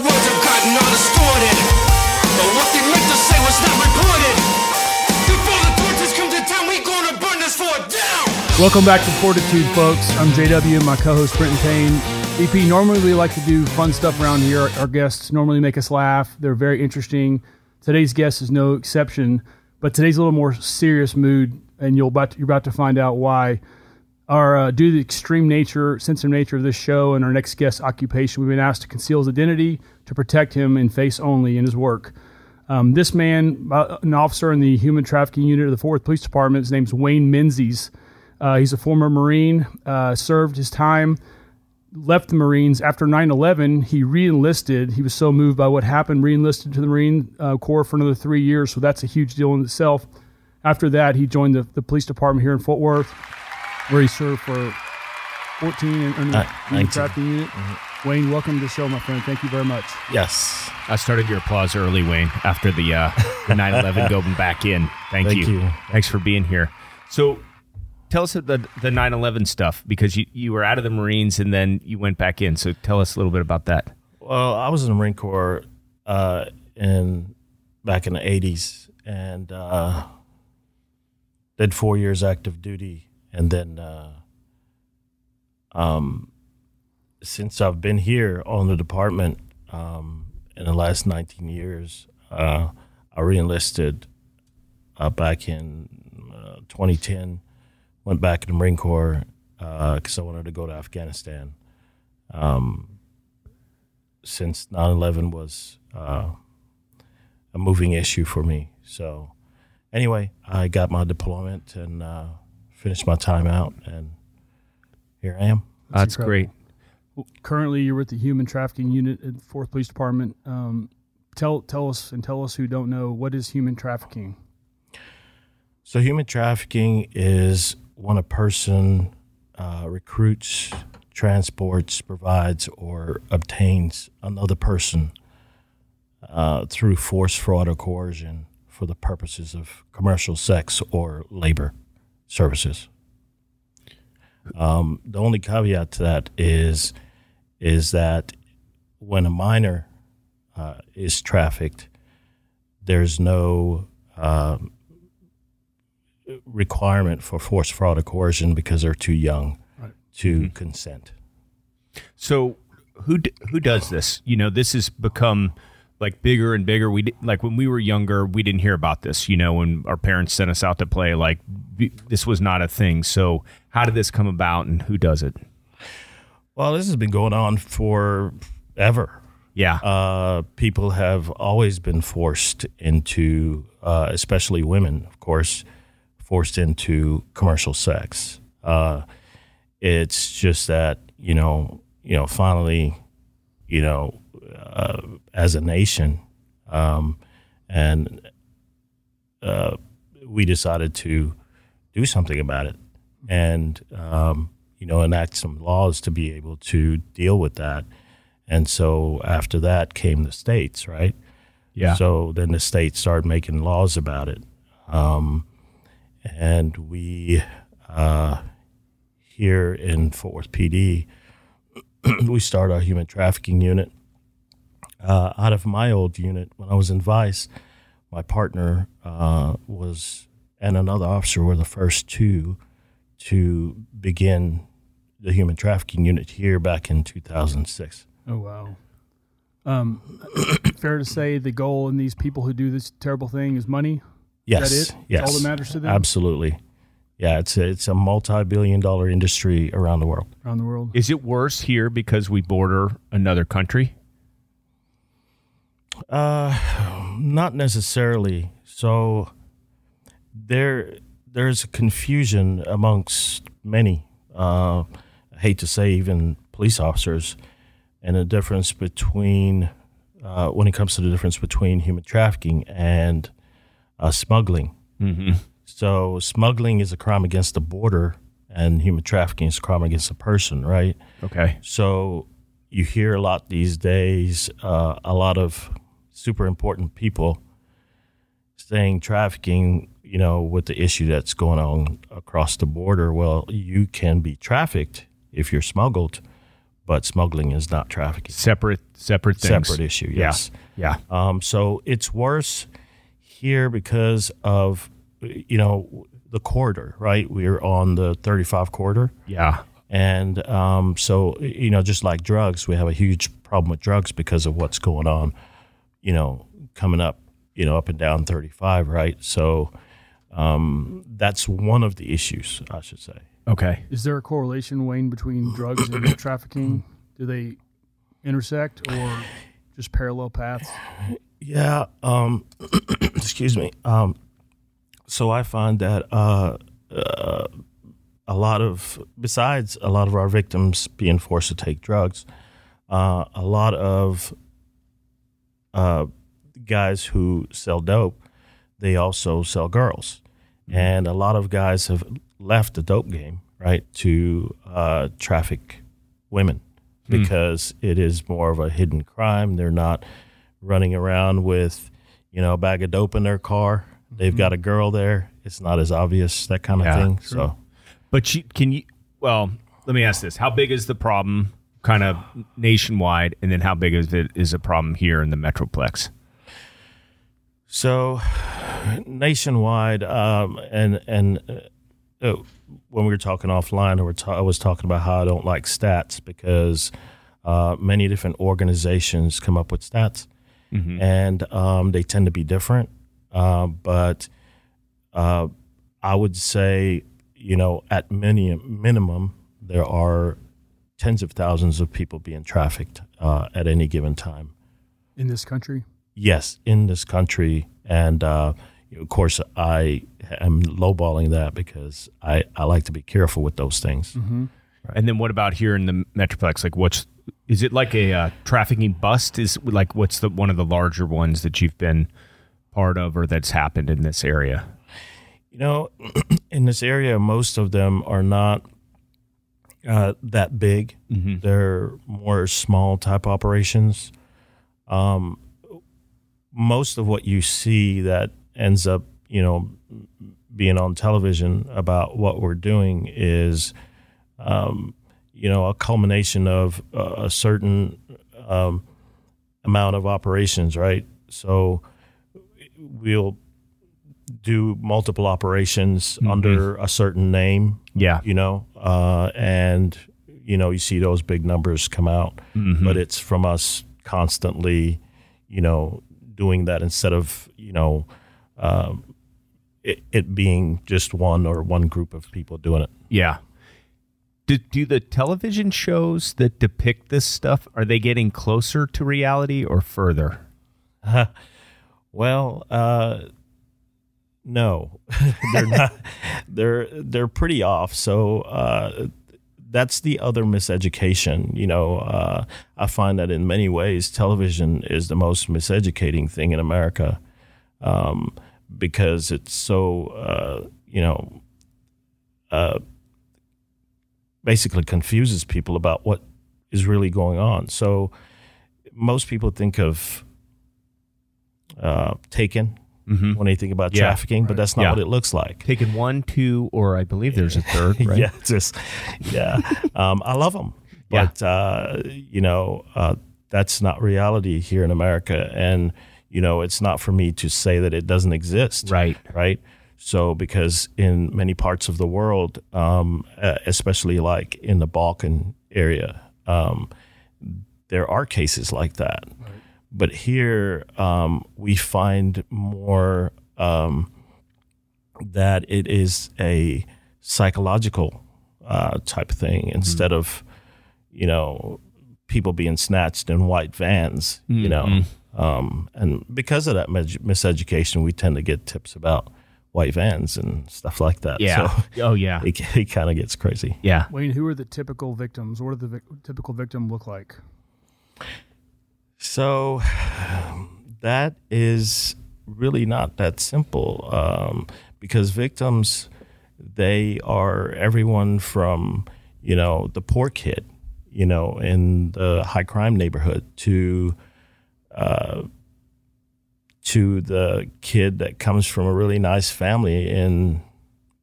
words have gotten all distorted. But what they meant to say was not. Before the torches come to town, we gonna burn this down. Welcome back to Fortitude, folks. I'm JW, and my co-host Brenton Payne. EP, normally we like to do fun stuff around here. Our guests normally make us laugh. They're very interesting. Today's guest is no exception, but today's a little more serious mood, and you'll about to, you're about to find out why. Our uh, due to the extreme nature, sensitive nature of this show, and our next guest's occupation, we've been asked to conceal his identity to protect him in face only in his work. Um, this man, uh, an officer in the human trafficking unit of the Fort Worth Police Department, his name's Wayne Menzies. Uh, he's a former Marine, uh, served his time, left the Marines. After 9 11, he re enlisted. He was so moved by what happened, re enlisted to the Marine uh, Corps for another three years. So that's a huge deal in itself. After that, he joined the, the police department here in Fort Worth, where he served for 14 in, in the Uh, human 19. trafficking unit. Wayne, welcome to the show, my friend. Thank you very much. Yes. I started your applause early, Wayne, after the uh, the 9/11 going back in. Thank, Thank you. you. Thanks for being here. So, tell us the the 9/11 stuff because you you were out of the Marines and then you went back in. So, tell us a little bit about that. Well, I was in the Marine Corps uh, in back in the '80s, and uh, did four years active duty, and then uh, um, since I've been here on the department um, in the last 19 years, uh, I reenlisted uh, back in uh, 2010. Went back in the Marine Corps because I wanted to go to Afghanistan. Um, since 9/11 was uh, a moving issue for me. So anyway, I got my deployment and uh, finished my time out, and here I am. That's incredible. great. currently you're with the human trafficking unit at Fort Worth Police Department. Um, tell tell us and tell us who don't know what is human trafficking. So human trafficking is when a person uh, recruits, transports, provides, or obtains another person uh, through force, fraud, or coercion for the purposes of commercial sex or labor services. Um, the only caveat to that is is that when a minor uh, is trafficked, there's no um, requirement for force, fraud, or coercion because they're too young to consent. So, who d- who does this? You know, this has become like bigger and bigger. We like when we were younger, we didn't hear about this. You know, when our parents sent us out to play, like this was not a thing. So, how did this come about, and who does it? Well, this has been going on for ever. Yeah, Uh, people have always been forced into, uh, especially women, of course, forced into commercial sex. Uh, it's just that you know, you know, finally, you know, uh, as a nation, um, and uh, we decided to do something about it, and um, you know, enact some laws to be able to deal with that. And so after that came the states, right? yeah. So then the states started making laws about it. Um, and we, uh, here in Fort Worth PD, we start our human trafficking unit. Uh, out of my old unit, when I was in Vice, my partner uh, was, and another officer were the first two to begin the human trafficking unit here back in 2006. Oh wow. Um, fair to say the goal in these people who do this terrible thing is money. Yes, that it? yes, That's all that matters to them? Absolutely, yeah. It's a, it's a multi-billion-dollar industry around the world. Around the world. Is it worse here because we border another country? Uh, not necessarily. So there there's a confusion amongst many. Uh, I hate to say even police officers, and the difference between uh, when it comes to the difference between human trafficking and uh, smuggling. Mm-hmm. So smuggling is a crime against the border, and human trafficking is a crime against a person, right? Okay. So you hear a lot these days, uh, a lot of super important people saying trafficking, you know, with the issue that's going on across the border. Well, you can be trafficked if you're smuggled, but smuggling is not trafficking. Separate, separate things. Separate issue. Yeah. Yes. Yeah. Um, so it's worse here because of you know the corridor, right? We're on the 35 corridor, Yeah. and um, so you know, just like drugs, we have a huge problem with drugs because of what's going on. You know, coming up, you know, up and down 35, right? So um, that's one of the issues, I should say. Okay. Is there a correlation, Wayne, between drugs and trafficking? Do they intersect or just parallel paths? Yeah. Um, excuse me. Um, so I find that uh, uh, a lot of, besides a lot of our victims being forced to take drugs, uh, a lot of uh, guys who sell dope, they also sell girls, and a lot of guys have left the dope game, right, to uh, traffic women because it is more of a hidden crime. They're not running around with, you know, a bag of dope in their car. They've got a girl there. It's not as obvious that kind of Yeah, thing. So, But you, can you? Well, let me ask this: How big is the problem, kind of nationwide, and then how big is it is a problem here in the metroplex? so nationwide, um, and and uh, uh, when we were talking offline, we ta- I was talking about how I don't like stats because uh, many different organizations come up with stats, and um, they tend to be different. Uh, but uh, I would say, you know, at many minimum, there are tens of thousands of people being trafficked uh, at any given time. in this country? Yes, in this country, and uh, of course, I am lowballing that because I, I like to be careful with those things. And then what about here in the metroplex? Like, what's is it like a uh, trafficking bust? Is like what's the one of the larger ones that you've been part of or that's happened in this area? You know, in this area, most of them are not uh, that big. They're more small type operations. Um, most of what you see that ends up, you know, being on television about what we're doing is, um, you know, a culmination of a certain um, amount of operations, right? So we'll do multiple operations under a certain name, Yeah. you know, uh, and you know you see those big numbers come out, but it's from us constantly, you know, doing that instead of you know um, it, it being just one or one group of people doing it. Yeah. Do, do the television shows that depict this stuff are they getting closer to reality or further? Well, uh, no, they're not. they're they're pretty off. So uh, that's the other miseducation. You know, uh, I find that in many ways, television is the most miseducating thing in America um, because it's so uh, you know uh, basically confuses people about what is really going on. So most people think of uh, taken when they think about Yeah. trafficking, but that's not Yeah. what it looks like. Taken one, two, or I believe there's a third, right? Yeah, just yeah. um, I love them, but uh, you know uh, that's not reality here in America, and you know it's not for me to say that it doesn't exist. Right. right. So because in many parts of the world, um, especially like in the Balkan area, um, there are cases like that. But here um, we find more um, that it is a psychological uh, type thing instead of, you know, people being snatched in white vans, you know. Um, and because of that mis- miseducation, we tend to get tips about white vans and stuff like that. Yeah. So oh yeah. it, it kind of gets crazy. Yeah. Wayne, who are the typical victims? What does the vic- typical victim look like? So that is really not that simple um, because victims, they are everyone from, you know, the poor kid, you know, in the high crime neighborhood to, uh, to the kid that comes from a really nice family in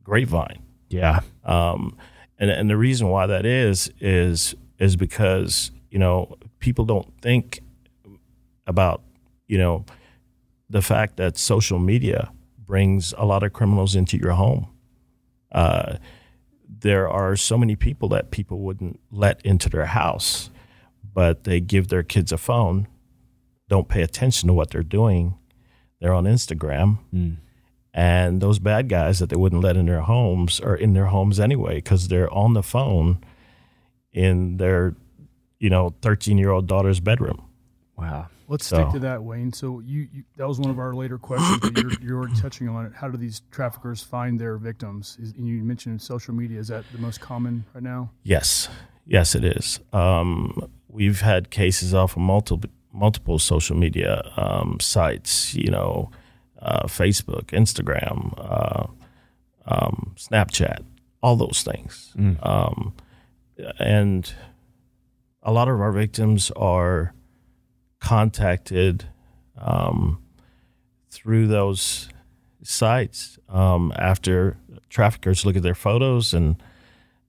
Grapevine. Yeah. Um, and, and the reason why that is is is because you know people don't think about you know the fact that social media brings a lot of criminals into your home. Uh, there are so many people that people wouldn't let into their house, but they give their kids a phone, don't pay attention to what they're doing. They're on Instagram. And those bad guys that they wouldn't let in their homes are in their homes anyway because they're on the phone in their, you know, 13 year old daughter's bedroom. Wow. Let's So- stick to that, Wayne. So you, you that was one of our later questions. But you're, you're already touching on it. How do these traffickers find their victims? Is, and you mentioned social media. Is that the most common right now? Yes, yes, it is. Um, we've had cases off of multiple multiple social media um, sites. You know, uh, Facebook, Instagram, uh, um, Snapchat, all those things. Um, and a lot of our victims are contacted um, through those sites um, after traffickers look at their photos and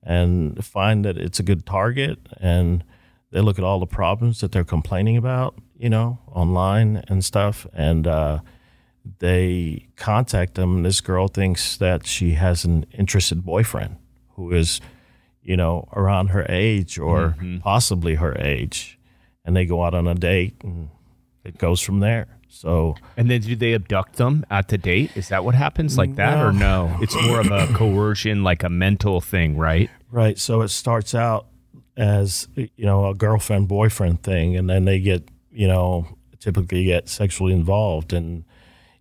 and find that it's a good target and they look at all the problems that they're complaining about you know online and stuff. And uh, they contact them. And this girl thinks that she has an interested boyfriend who is you know around her age or possibly her age and they go out on a date and it goes from there so And then do they abduct them at the date? Is that what happens like that or no? It's more of a coercion, like a mental thing, right? Right. So it starts out as you know a girlfriend boyfriend thing, and then they get you know typically get sexually involved, and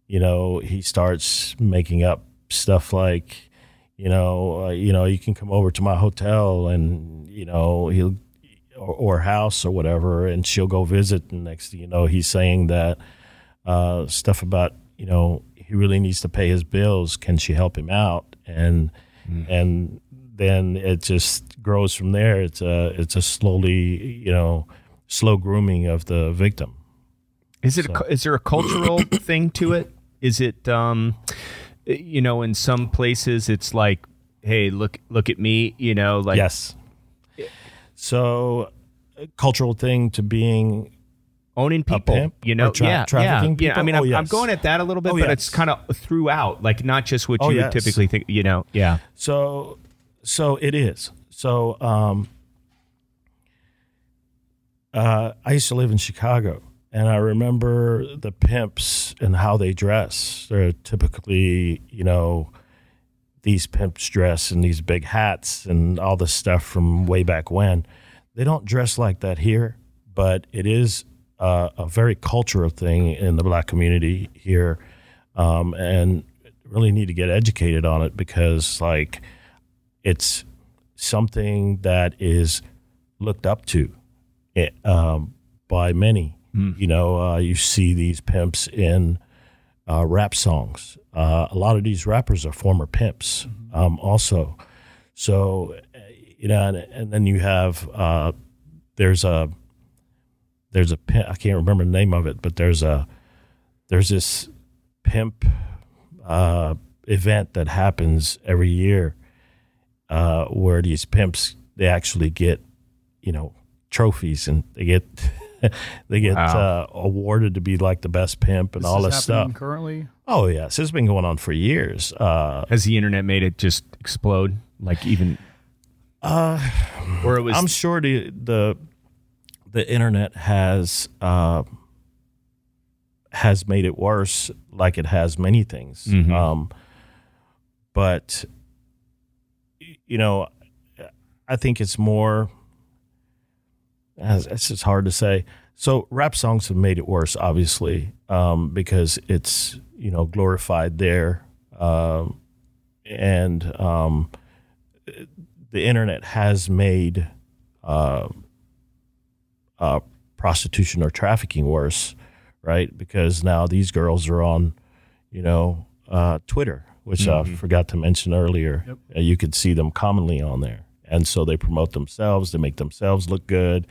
you know he starts making up stuff like you know uh, you know you can come over to my hotel, and you know he'll or, or house or whatever, and she'll go visit, and next thing you know he's saying that uh, stuff about you know he really needs to pay his bills. Can she help him out? And and then it just grows from there. It's a it's a slowly you know slow grooming of the victim. Is it? A, is there a cultural thing to it? Is it? Um, you know, in some places, it's like, hey, look, look at me. You know, like yes. So, cultural thing to being owning people. pimp you know, tra- yeah, trafficking yeah. yeah. I mean, oh, I'm, I'm going at that a little bit, Oh, but yes. it's kind of throughout, like not just what Oh, you would typically think. You know, yeah. So, so it is. So, um, uh, I used to live in Chicago, and I remember the pimps and how they dress. They're typically, you know, these pimps dress in these big hats and all this stuff from way back when. They don't dress like that here, but it is uh, a very cultural thing in the black community here, um, and really need to get educated on it because, like, it's something that is looked up to eh, um, by many. You know, uh, you see these pimps in uh, rap songs. Uh, a lot of these rappers are former pimps, um, also. So, you know, and, and then you have uh, there's a there's a I can't remember the name of it, but there's a there's this pimp uh, event that happens every year uh, where these pimps they actually get you know trophies and they get they get Wow. uh, awarded to be like the best pimp and This all this happening stuff. currently. Oh yes, it's been going on for years. Uh, Has the internet made it just explode? Like even, uh, or it was I'm sure the the the internet has uh, has made it worse, like it has many things. Mhm. Um, but you know, I think it's more. It's just hard to say. So rap songs have made it worse, obviously, um, because it's you know glorified there, um, and um, the internet has made uh, uh, prostitution or trafficking worse, right? Because now these girls are on, you know, uh, Twitter, which I forgot to mention earlier. Yep. Uh, you could see them commonly on there, and so they promote themselves. They make themselves look good.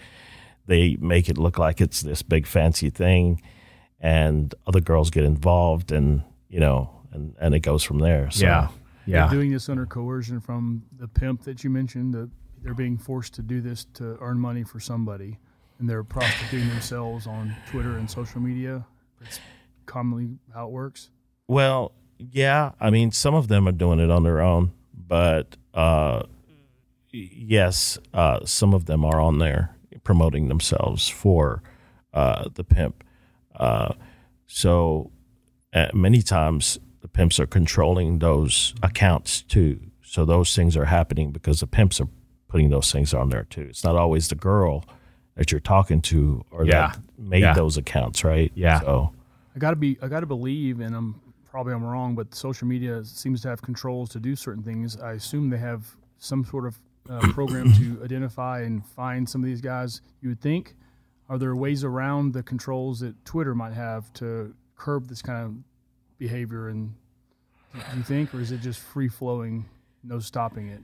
They make it look like it's this big fancy thing, and other girls get involved, and you know, and and it goes from there. So, yeah, They're yeah. doing this under coercion from the pimp that you mentioned. The they're being forced to do this to earn money for somebody, and they're prostituting themselves on Twitter and social media. It's commonly how it works. Well, yeah. I mean, some of them are doing it on their own, but uh, yes, uh, some of them are on there promoting themselves for uh, the pimp. Uh, so uh, many times the pimps are controlling those accounts too. So those things are happening because the pimps are putting those things on there too. It's not always the girl that you're talking to or Yeah. that made Yeah. those accounts, right? Yeah. So I gotta be, I gotta believe, and I'm probably I'm wrong, but social media seems to have controls to do certain things. I assume they have some sort of uh, program to identify and find some of these guys. You would think. Are there ways around the controls that Twitter might have to curb this kind of behavior? And do you think, or is it just free flowing, no stopping it?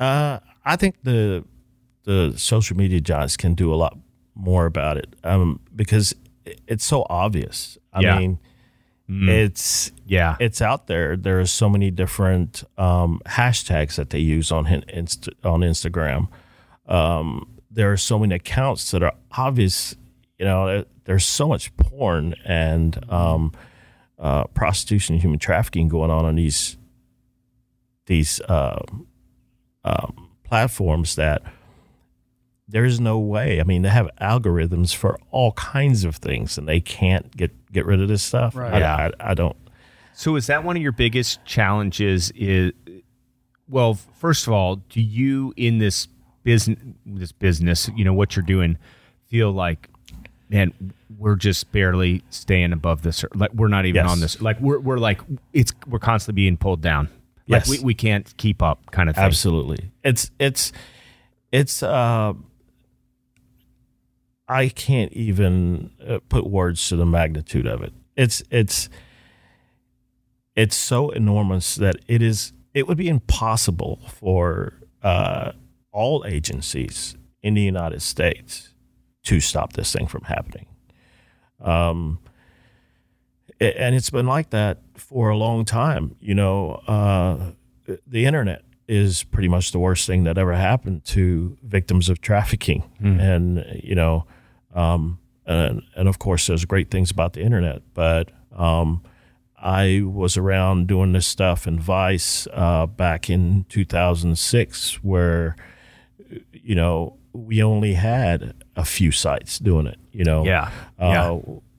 Uh, I think the the social media giants can do a lot more about it um, because it- it's so obvious. I Yeah. mean, it's Yeah. it's out there. There are so many different um, hashtags that they use on Inst- on Instagram. Um, there are so many accounts that are obvious. You know, there's so much porn and um, uh, prostitution and human trafficking going on on these these uh, um, platforms that there is no way. I mean, they have algorithms for all kinds of things, and they can't get get rid of this stuff. Right. I, Yeah. I, I don't. So is that one of your biggest challenges? Is well, first of all, do you in this business, this business, you know what you're doing, feel like, man, we're just barely staying above this, like we're not even Yes. on this, like we're we're like it's we're constantly being pulled down, Yes. like we, we can't keep up, kind of thing. Absolutely. It's it's it's uh I can't even uh, put words to the magnitude of it. It's it's it's so enormous that it is it would be impossible for uh, all agencies in the United States to stop this thing from happening. Um, and it's been like that for a long time. You know, uh, the internet is pretty much the worst thing that ever happened to victims of trafficking, and you know, um, and and of course, there's great things about the internet, but um, I was around doing this stuff in Vice uh, back in 2006, where you know we only had a few sites doing it. You know, Yeah. uh, Yeah.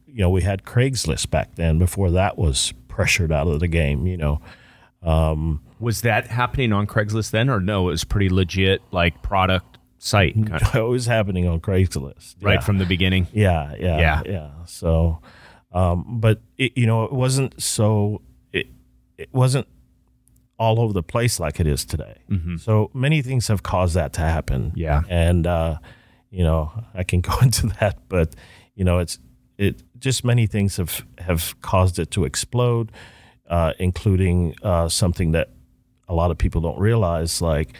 You know, we had Craigslist back then. Before that was pressured out of the game. You know, Was that happening on Craigslist then, or no? It was pretty legit, like product site, kind of, it was happening on Craigslist right Yeah. from the beginning. Yeah, yeah, Yeah. yeah. So, um, but it, you know, it wasn't so. It it wasn't all over the place like it is today. So many things have caused that to happen. Yeah. and uh, you know, I can go into that, but you know, it's it just many things have have caused it to explode, uh, including uh, something that a lot of people don't realize, like.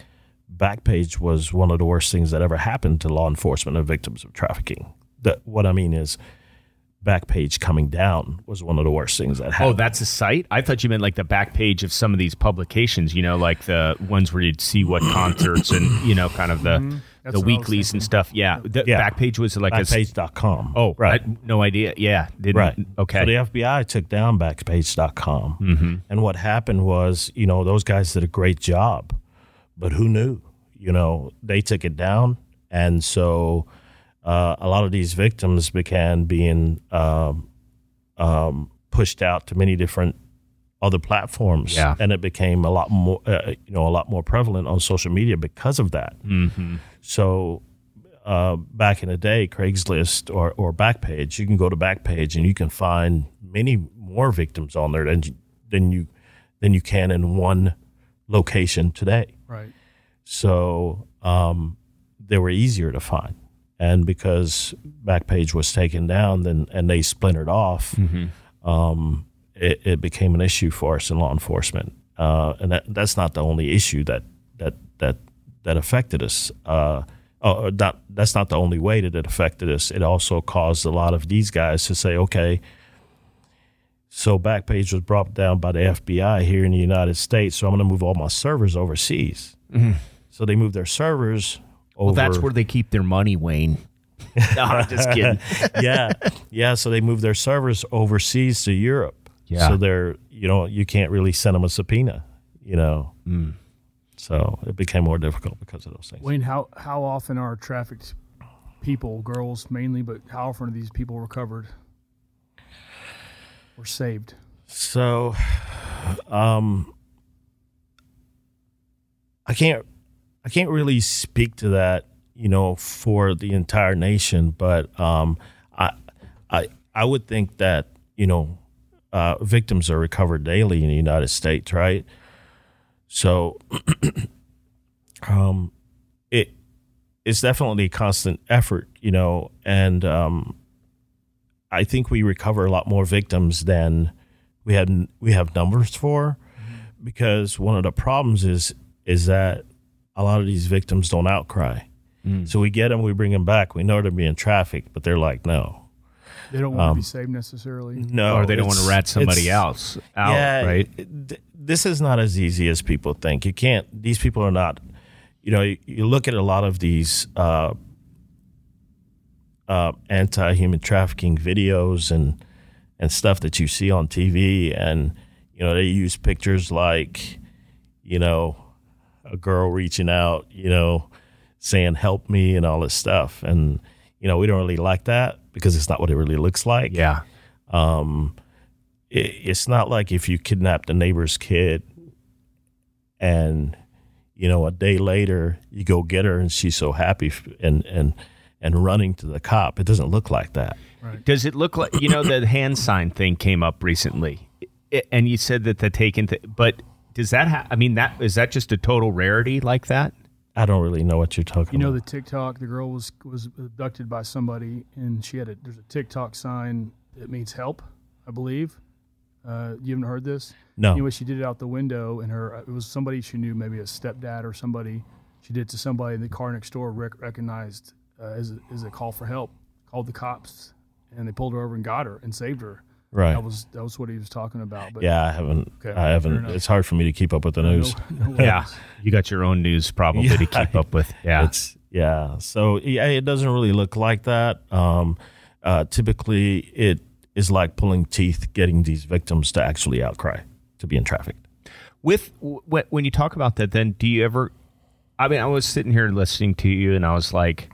Backpage was one of the worst things that ever happened to law enforcement and victims of trafficking. That what I mean is, Backpage coming down was one of the worst things that happened. Oh, that's a site? I thought you meant like the back page of some of these publications, you know, like the ones where you'd see what concerts and, you know, kind of the Mm-hmm. The what I was weeklies and stuff. Yeah. The Yeah. back page was like a s- Backpage.com. Oh, right. I- no idea. Yeah. Didn't, Right. Okay. So the FBI took down Backpage.com. Mm-hmm. And what happened was, you know, those guys did a great job, but who knew? You know, they took it down. And so uh, a lot of these victims began being um, um, pushed out to many different other platforms. Yeah. And it became a lot more, uh, you know, a lot more prevalent on social media because of that. Mm-hmm. So uh, back in the day, Craigslist or, or Backpage, you can go to Backpage and you can find many more victims on there than than you than you can in one location today. Right. So um, they were easier to find, and because Backpage was taken down, then and they splintered off, um, it, it became an issue for us in law enforcement. Uh, and that, that's not the only issue that that that that affected us. Uh, oh, not that's not the only way that it affected us. It also caused a lot of these guys to say, okay. So Backpage was brought down by the FBI here in the United States. So I'm going to move all my servers overseas. So they moved their servers over. Well, that's where they keep their money, Wayne. no, I'm just kidding. yeah, yeah. So they moved their servers overseas to Europe. Yeah. So they're you know you can't really send them a subpoena. You know. So it became more difficult because of those things. Wayne, how how often are trafficked people, girls mainly, but how often are these people recovered or saved? So, um, I can't, I can't really speak to that, you know, for the entire nation, but um, I, I, I would think that you know, uh, victims are recovered daily in the United States, right? So, um, it, it's definitely a constant effort, you know, and um, I think we recover a lot more victims than we had we have numbers for because one of the problems is is that a lot of these victims don't outcry. So we get them, we bring them back. We know they're being trafficked, but they're like, no, They don't want to be saved necessarily. no, or they don't want to rat somebody else out, yeah, right? th- This is not as easy as people think. You can't. These people are not. You know, you, you look at a lot of these uh, uh, anti-human trafficking videos and and stuff that you see on TV, and you know they use pictures like, you know, a girl reaching out, you know, saying "help me" and all this stuff, and you know we don't really like that because it's not what it really looks like. Yeah. um, it, it's not like if you kidnapped a neighbor's kid and you know a day later you go get her and she's so happy and and and running to the cop. It doesn't look like that. Right. Does it look like you know the hand sign thing came up recently, I- and you said that the taken, th- but does that? Ha- I mean, that is that just a total rarity like that? i don't really know what you're talking You know about the TikTok. The girl was was abducted by somebody, and she had a there's a TikTok sign that means help, I believe. Uh, you haven't heard this? No. Anyway, she did it out the window, and her it was somebody she knew, maybe a stepdad or somebody. She did it to somebody in the car next door. Rec- recognized uh, as a, as a call for help. Called the cops, and they pulled her over and got her and saved her. Right That was that was what he was talking about. But yeah i haven't Okay, i haven't it's hard for me to keep up with the news no worries. Yeah, you got your own news probably to keep up with. Yeah, It's yeah. So yeah, it doesn't really look like that. Um, uh, typically, it is like pulling teeth, getting these victims to actually outcry to being trafficked. with when you talk about that, then do you ever? I mean, I was sitting here listening to you, and I was like,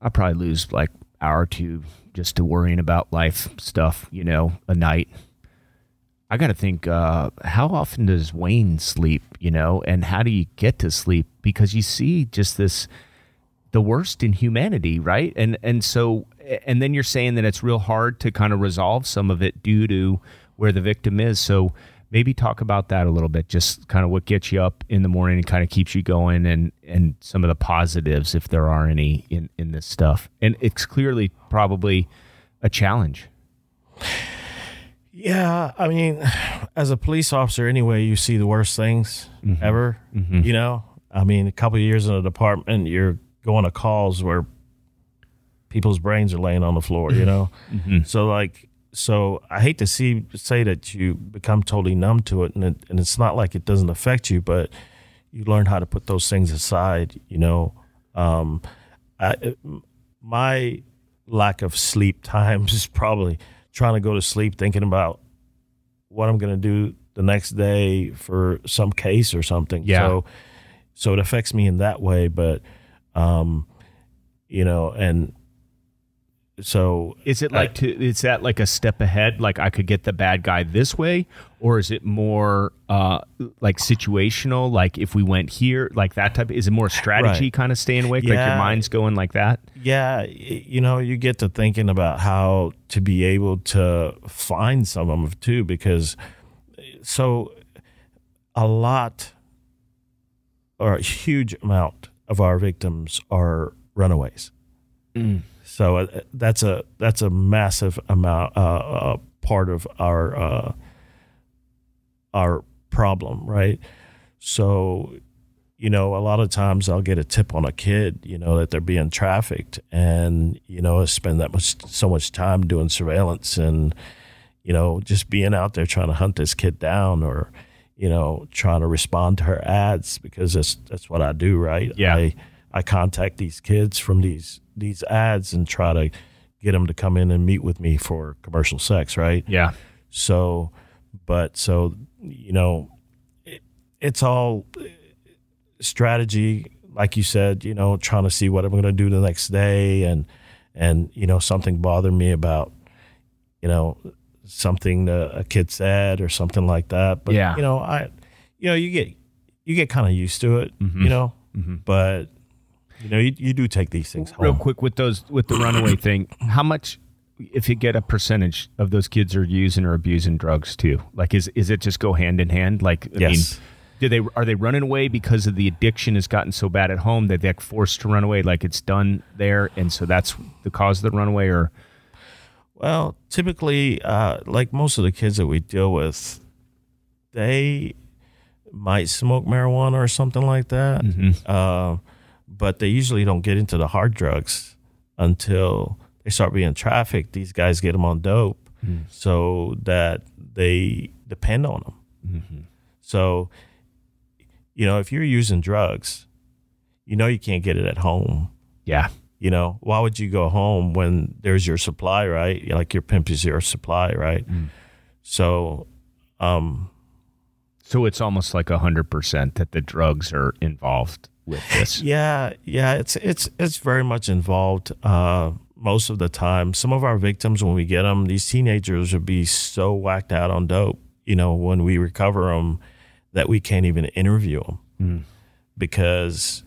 I probably lose like hour or two just to worrying about life stuff, you know, a night. I got to think, uh, how often does Wayne sleep, you know, and how do you get to sleep? Because you see just this, the worst in humanity, right? And and so, and then you're saying that it's real hard to kind of resolve some of it due to where the victim is. So maybe talk about that a little bit, just kind of what gets you up in the morning and kind of keeps you going, and and some of the positives, if there are any, in in this stuff. And it's clearly probably a challenge. Yeah, I mean, as a police officer, anyway, you see the worst things mm-hmm. ever. Mm-hmm. You know, I mean, a couple of years in the department, you're going to calls where people's brains are laying on the floor. You know, mm-hmm. so like, so I hate to see say that you become totally numb to it, and it, and it's not like it doesn't affect you, but you learn how to put those things aside. You know, um, I, my lack of sleep times is probably trying to go to sleep thinking about what I'm going to do the next day for some case or something. Yeah. So, so it affects me in that way, but, um, you know, and so Is it like to is that like a step ahead? Like I could get the bad guy this way, or is it more uh like situational? Like if we went here, like that type. Is it more strategy Right. kind of staying awake? Like your mind's going like that? yeah, you know, you get to thinking about how to be able to find some of them too, because so a lot or a huge amount of our victims are runaways. So uh, that's a that's a massive amount uh, uh, part of our uh, our problem, right? So you know, a lot of times I'll get a tip on a kid, you know, that they're being trafficked, and you know, I spend that much so much time doing surveillance and you know, just being out there trying to hunt this kid down, or you know, trying to respond to her ads because that's that's what I do, right? Yeah. I, I contact these kids from these these ads and try to get them to come in and meet with me for commercial sex, right? Yeah. So, but so you know, it, it's all strategy, like you said. You know, trying to see what I'm going to do the next day, and and you know, something bothered me about, you know, something a kid said or something like that. But Yeah. you know, I, you know, you get you get kind of used to it, mm-hmm. you know, mm-hmm. but. You know, you, you do take these things home. Real quick with those with the runaway thing, how much if you get a percentage of those kids are using or abusing drugs too? Like is is it just go hand in hand? Like I Yes. mean do they are they running away because of the addiction has gotten so bad at home that they're forced to run away like it's done there and so that's the cause of the runaway or Well, typically, uh, like most of the kids that we deal with, they might smoke marijuana or something like that. Uh, but they usually don't get into the hard drugs until they start being trafficked. These guys get them on dope mm. so that they depend on them. Mm-hmm. So, you know, if you're using drugs, you know you can't get it at home. Yeah. you know why would you go home when there's your supply right? Like your pimp is your supply right? Mm. So um So it's almost like a hundred percent that the drugs are involved with this. yeah yeah it's it's it's very much involved uh most of the time some of our victims when we get them these teenagers would be so whacked out on dope you know when we recover them that we can't even interview them because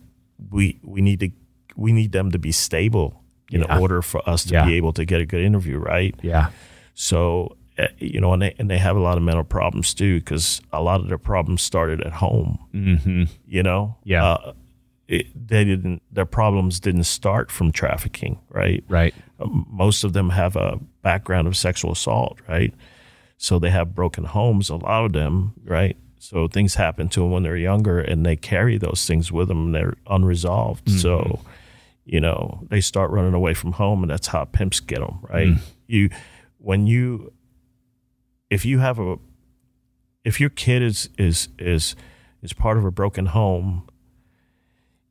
we we need to we need them to be stable in Yeah. order for us to Yeah. be able to get a good interview right Yeah. So, uh, you know, and they, and they have a lot of mental problems too, because a lot of their problems started at home, Mm-hmm. you know? Yeah. Uh, it, they didn't, their problems didn't start from trafficking, right? Right. Um, most of them have a background of sexual assault, right? So they have broken homes, a lot of them, right? So things happen to them when they're younger and they carry those things with them and they're unresolved. So, you know, they start running away from home and that's how pimps get them, right? You, when you, if you have a, if your kid is, is, is, is part of a broken home,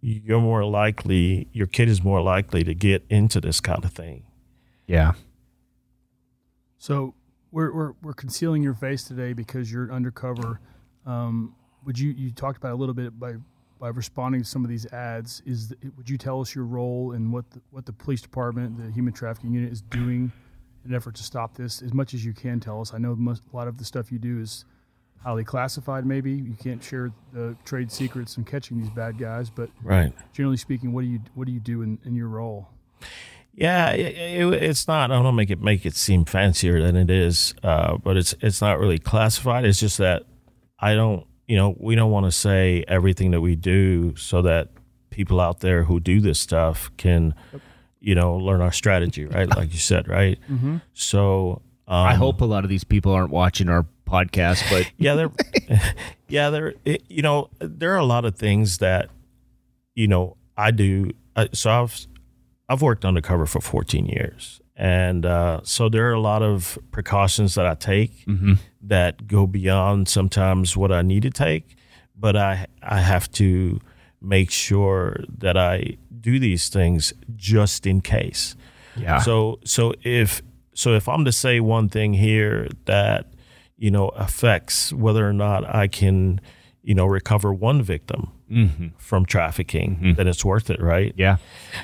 you're more likely, your kid is more likely to get into this kind of thing. Yeah. So we're, we're, we're concealing your face today because you're undercover. Um, would you you talked about a little bit by by responding to some of these ads? Is the, would you tell us your role and what the, what the police department, the human trafficking unit, is doing in an effort to stop this as much as you can tell us? I know most, a lot of the stuff you do is highly classified. Maybe you can't share the trade secrets in catching these bad guys, but Right. generally speaking, what do you what do you do in, in your role? Yeah, it, it, it's not. I don't wanna make it make it seem fancier than it is, uh, but it's it's not really classified. It's just that I don't, you know, we don't want to say everything that we do so that people out there who do this stuff can, you know, learn our strategy, right? Like you said, right? Mm-hmm. So um, I hope a lot of these people aren't watching our podcast, but yeah, there, yeah, there. It, you know, there are a lot of things that, you know, I do. Uh, so I've I've worked undercover for 14 years, and uh, so there are a lot of precautions that I take that go beyond sometimes what I need to take, but I I have to make sure that I do these things just in case. yeah. So so if so if I'm to say one thing here that you know affects whether or not I can you know recover one victim from trafficking, then it's worth it, right? yeah.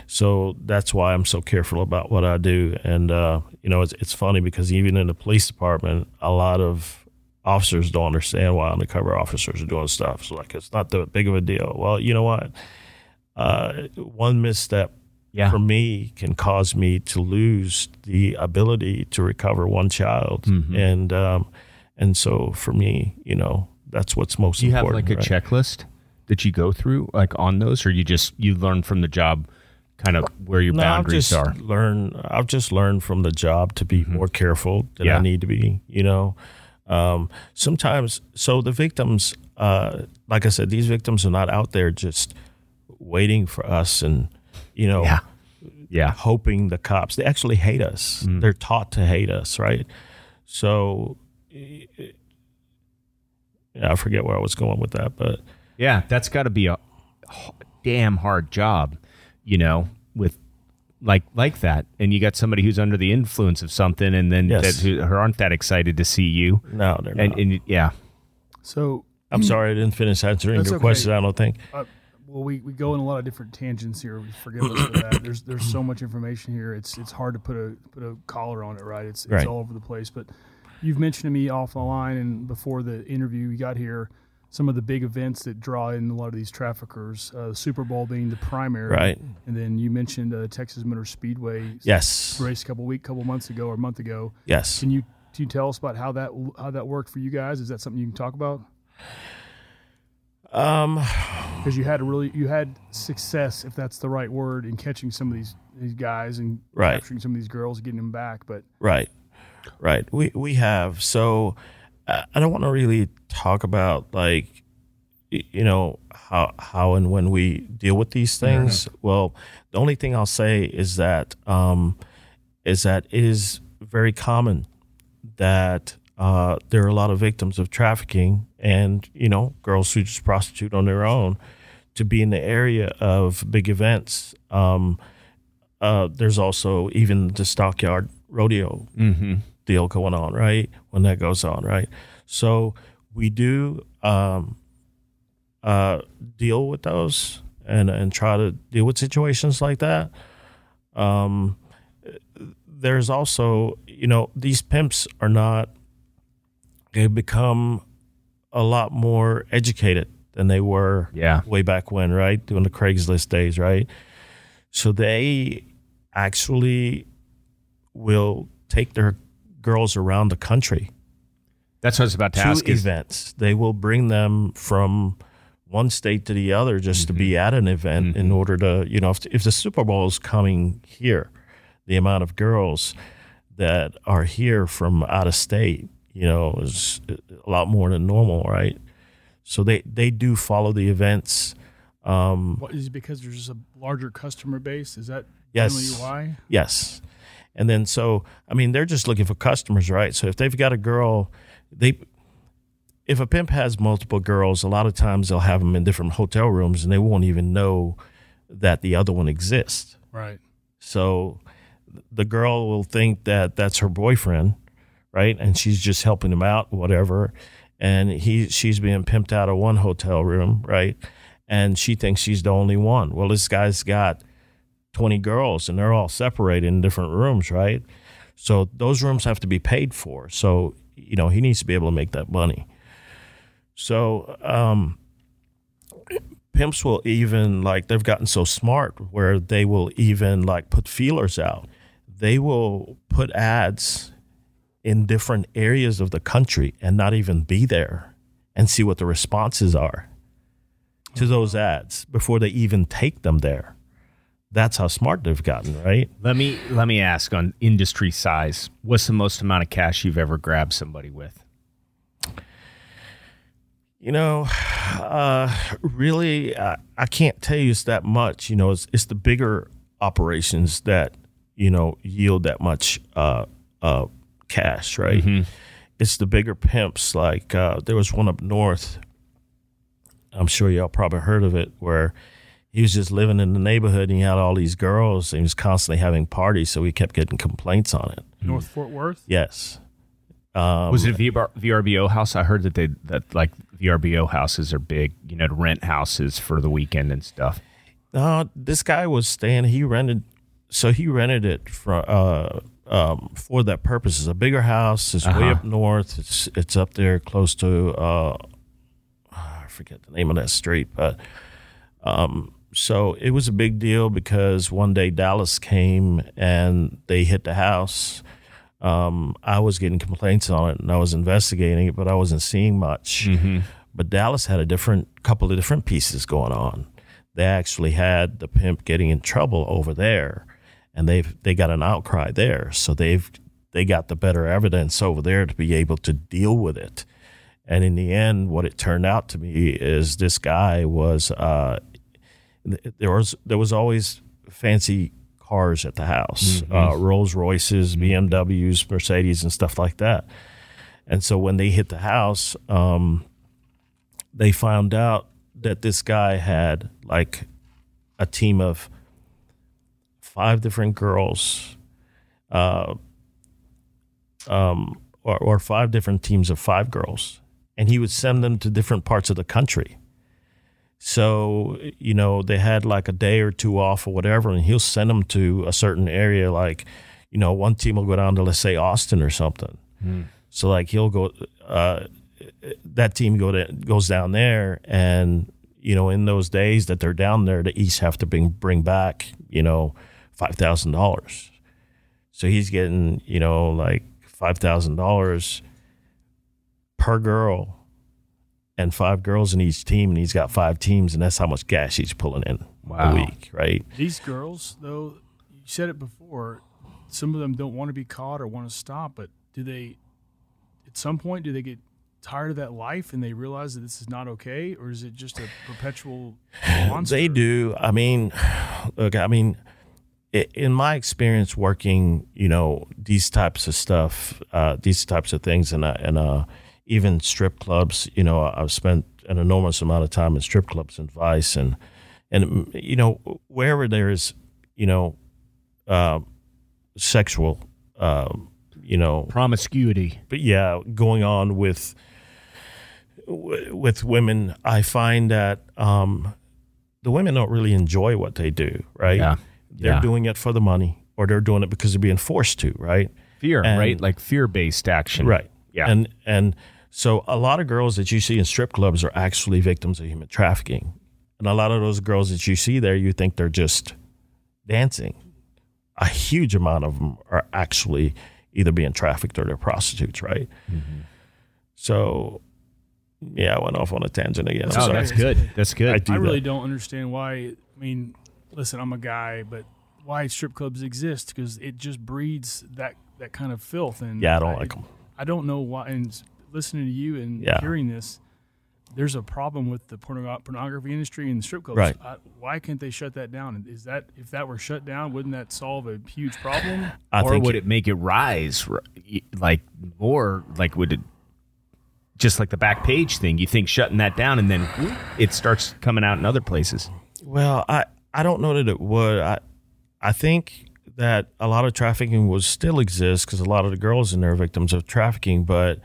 So that's why I'm so careful about what I do. And uh, you know, it's it's funny because even in the police department, a lot of officers don't understand why undercover officers are doing stuff. So like, it's not that big of a deal. Well, you know what? Uh, one misstep Yeah. for me can cause me to lose the ability to recover one child, and um, and so for me, you know, that's what's most Do you have important. like a right? checklist that you go through like on those or you just you learn from the job kind of where your No, boundaries just are? learn. I've just learned from the job to be more careful than Yeah. I need to be. You know, um, sometimes. So the victims, uh, like I said, these victims are not out there just waiting for us and you know Yeah. Yeah. hoping the cops. They actually hate us. They're taught to hate us, right? So, I forget where I was going with that, but Yeah, that's got to be a h- damn hard job, you know, with like like that. And you got somebody who's under the influence of something, and then Yes. that who, who aren't that excited to see you. no, they're And, not. and yeah, So, I'm sorry I didn't finish answering your okay. question. I don't think. uh, well, we, we go in a lot of different tangents here. Forgive us for that. There's there's so much information here. It's it's hard to put a put a collar on it, right? It's it's Right. all over the place. But you've mentioned to me off the line and before the interview we got here some of the big events that draw in a lot of these traffickers. Uh, Super Bowl being the primary, Right. And then you mentioned uh, Texas Motor Speedway Yes. race a couple week, couple months ago or a month ago. Yes. Can you can you tell us about how that how that worked for you guys? Is that something you can talk about? Um. Because you had a really you had success, if that's the right word, in catching some of these these guys and Right. capturing some of these girls, getting them back. But Right. Right. We we have. So uh, I don't want to really talk about like you know how how and when we deal with these things. Well, the only thing I'll say is that um is that it is very common that uh, there are a lot of victims of trafficking and you know girls who just prostitute on their own to be in the area of big events. Um, uh, there's also even the stockyard rodeo deal going on, right? When that goes on, right? So we do um, uh, deal with those and and try to deal with situations like that. Um, there's also, you know, these pimps are not. They become a lot more educated than they were Yeah. way back when, right? During the Craigslist days, right? So they actually will take their girls around the country that's what I was about to to ask. Is, events. They will bring them from one state to the other just to be at an event in order to, you know, if, if the Super Bowl is coming here, the amount of girls that are here from out of state, you know, is a lot more than normal, right? So they, they do follow the events. Um, what is it because there's just a larger customer base? Is that Yes. generally why? Yes. And then so I mean they're just looking for customers, right? So if they've got a girl, they if a pimp has multiple girls, a lot of times they'll have them in different hotel rooms and they won't even know that the other one exists. Right. So the girl will think that that's her boyfriend, right? And she's just helping him out, whatever. And he she's being pimped out of one hotel room, right? And she thinks she's the only one. Well, this guy's got 20 girls and they're all separated in different rooms, right? So those rooms have to be paid for. So, you know, he needs to be able to make that money. So, um, pimps will even like they've gotten so smart where they will even like put feelers out. They will put ads in different areas of the country and not even be there and see what the responses are to those ads before they even take them there. That's how smart they've gotten, right? let me let me ask on industry size. What's the most amount of cash you've ever grabbed somebody with? You know, uh, really, uh, I can't tell you it's that much. You know, it's, it's the bigger operations that you know yield that much uh, uh, cash, right? It's the bigger pimps. Like uh, there was one up north. I'm sure y'all probably heard of it, where he was just living in the neighborhood and he had all these girls and he was constantly having parties, so he kept getting complaints on it. North Fort Worth. Yes. Um, Was it VR, VRBO house? I heard that they that like VRBO houses are big, you know, to rent houses for the weekend and stuff. No, this guy was staying. He rented, so he rented it for uh, um, for that purpose. It's a bigger house. It's way Uh-huh. up north. It's it's up there close to uh, I forget the name of that street, but um, so it was a big deal because one day Dallas came and they hit the house. Um, I was getting complaints on it and I was investigating it, but I wasn't seeing much. But Dallas had a different couple of different pieces going on. They actually had the pimp getting in trouble over there, and they've they got an outcry there. So they've they got the better evidence over there to be able to deal with it. And in the end, what it turned out to be is this guy was uh, there was there was always fancy cars at the house, uh, Rolls Royces, BMWs, Mercedes, and stuff like that. And so when they hit the house, um, they found out that this guy had like a team of five different girls, uh, um, or, or five different teams of five girls, and he would send them to different parts of the country. So, you know, they had like a day or two off or whatever, and he'll send them to a certain area. Like, you know, one team will go down to, let's say, Austin or something. So, like, he'll go, uh, that team go to, goes down there, and, you know, in those days that they're down there, the East have to bring, bring back, you know, $5,000. So he's getting, you know, like $5,000 per girl and five girls in each team, and he's got five teams, and that's how much gas he's pulling in Wow. a week, right? These girls, though, you said it before. Some of them don't want to be caught or want to stop, but do they? At some point, do they get tired of that life and they realize that this is not okay, or is it just a perpetual monster? They do. I mean, look, I mean, in my experience working, you know, these types of stuff, uh, these types of things, and uh, and uh, even strip clubs. You know, I've spent an enormous amount of time in strip clubs and Vice, and and mm, you know, wherever there is, you know, uh, sexual, uh, you know, Promiscuity. but yeah, going on with with women, I find that um, the women don't really enjoy what they do. Right? Yeah. They're Yeah. doing it for the money, or they're doing it because they're being forced to. Right? Fear, And- right? Like fear based action. Right. Yeah. And and so a lot of girls that you see in strip clubs are actually victims of human trafficking, and a lot of those girls that you see there, you think they're just dancing. A huge amount of them are actually either being trafficked or they're prostitutes. Right. Mm-hmm. So, yeah, I went off on a tangent again. Oh, sorry. that's good. That's good. I do I really that. don't understand why. I mean, listen, I'm a guy, but why strip clubs exist because it just breeds that that kind of filth. And Yeah, I don't like them. I don't know why. And s- listening to you and Yeah. hearing this, there's a problem with the porno- pornography industry and the strip clubs. Right. I, why can't they shut that down? Is that if that were shut down, wouldn't that solve a huge problem? I or would it make it rise like more like would it just like the back page thing you think shutting that down and then it starts coming out in other places Well, I, I don't know that it would. I I think that a lot of trafficking will still exist because a lot of the girls in there are victims of trafficking, but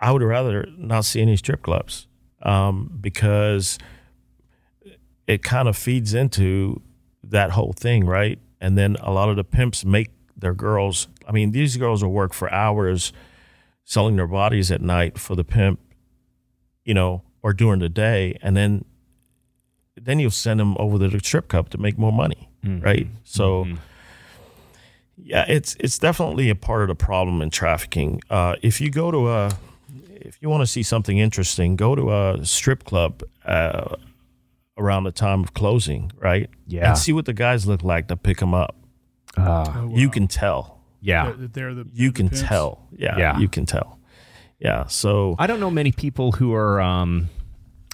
I would rather not see any strip clubs um, because it kind of feeds into that whole thing, right? And then a lot of the pimps make their girls. I mean, these girls will work for hours selling their bodies at night for the pimp, you know, or during the day, and then then you'll send them over to the strip club to make more money, right? So, yeah, it's it's definitely a part of the problem in trafficking. Uh, if you go to a, if you want to see something interesting, go to a strip club uh, around the time of closing, right? Yeah. and see what the guys look like to pick them up. Oh, You can tell. yeah that, that they're the You can pimps? tell. Yeah, Yeah. you can tell. Yeah. So i don't know many people who are um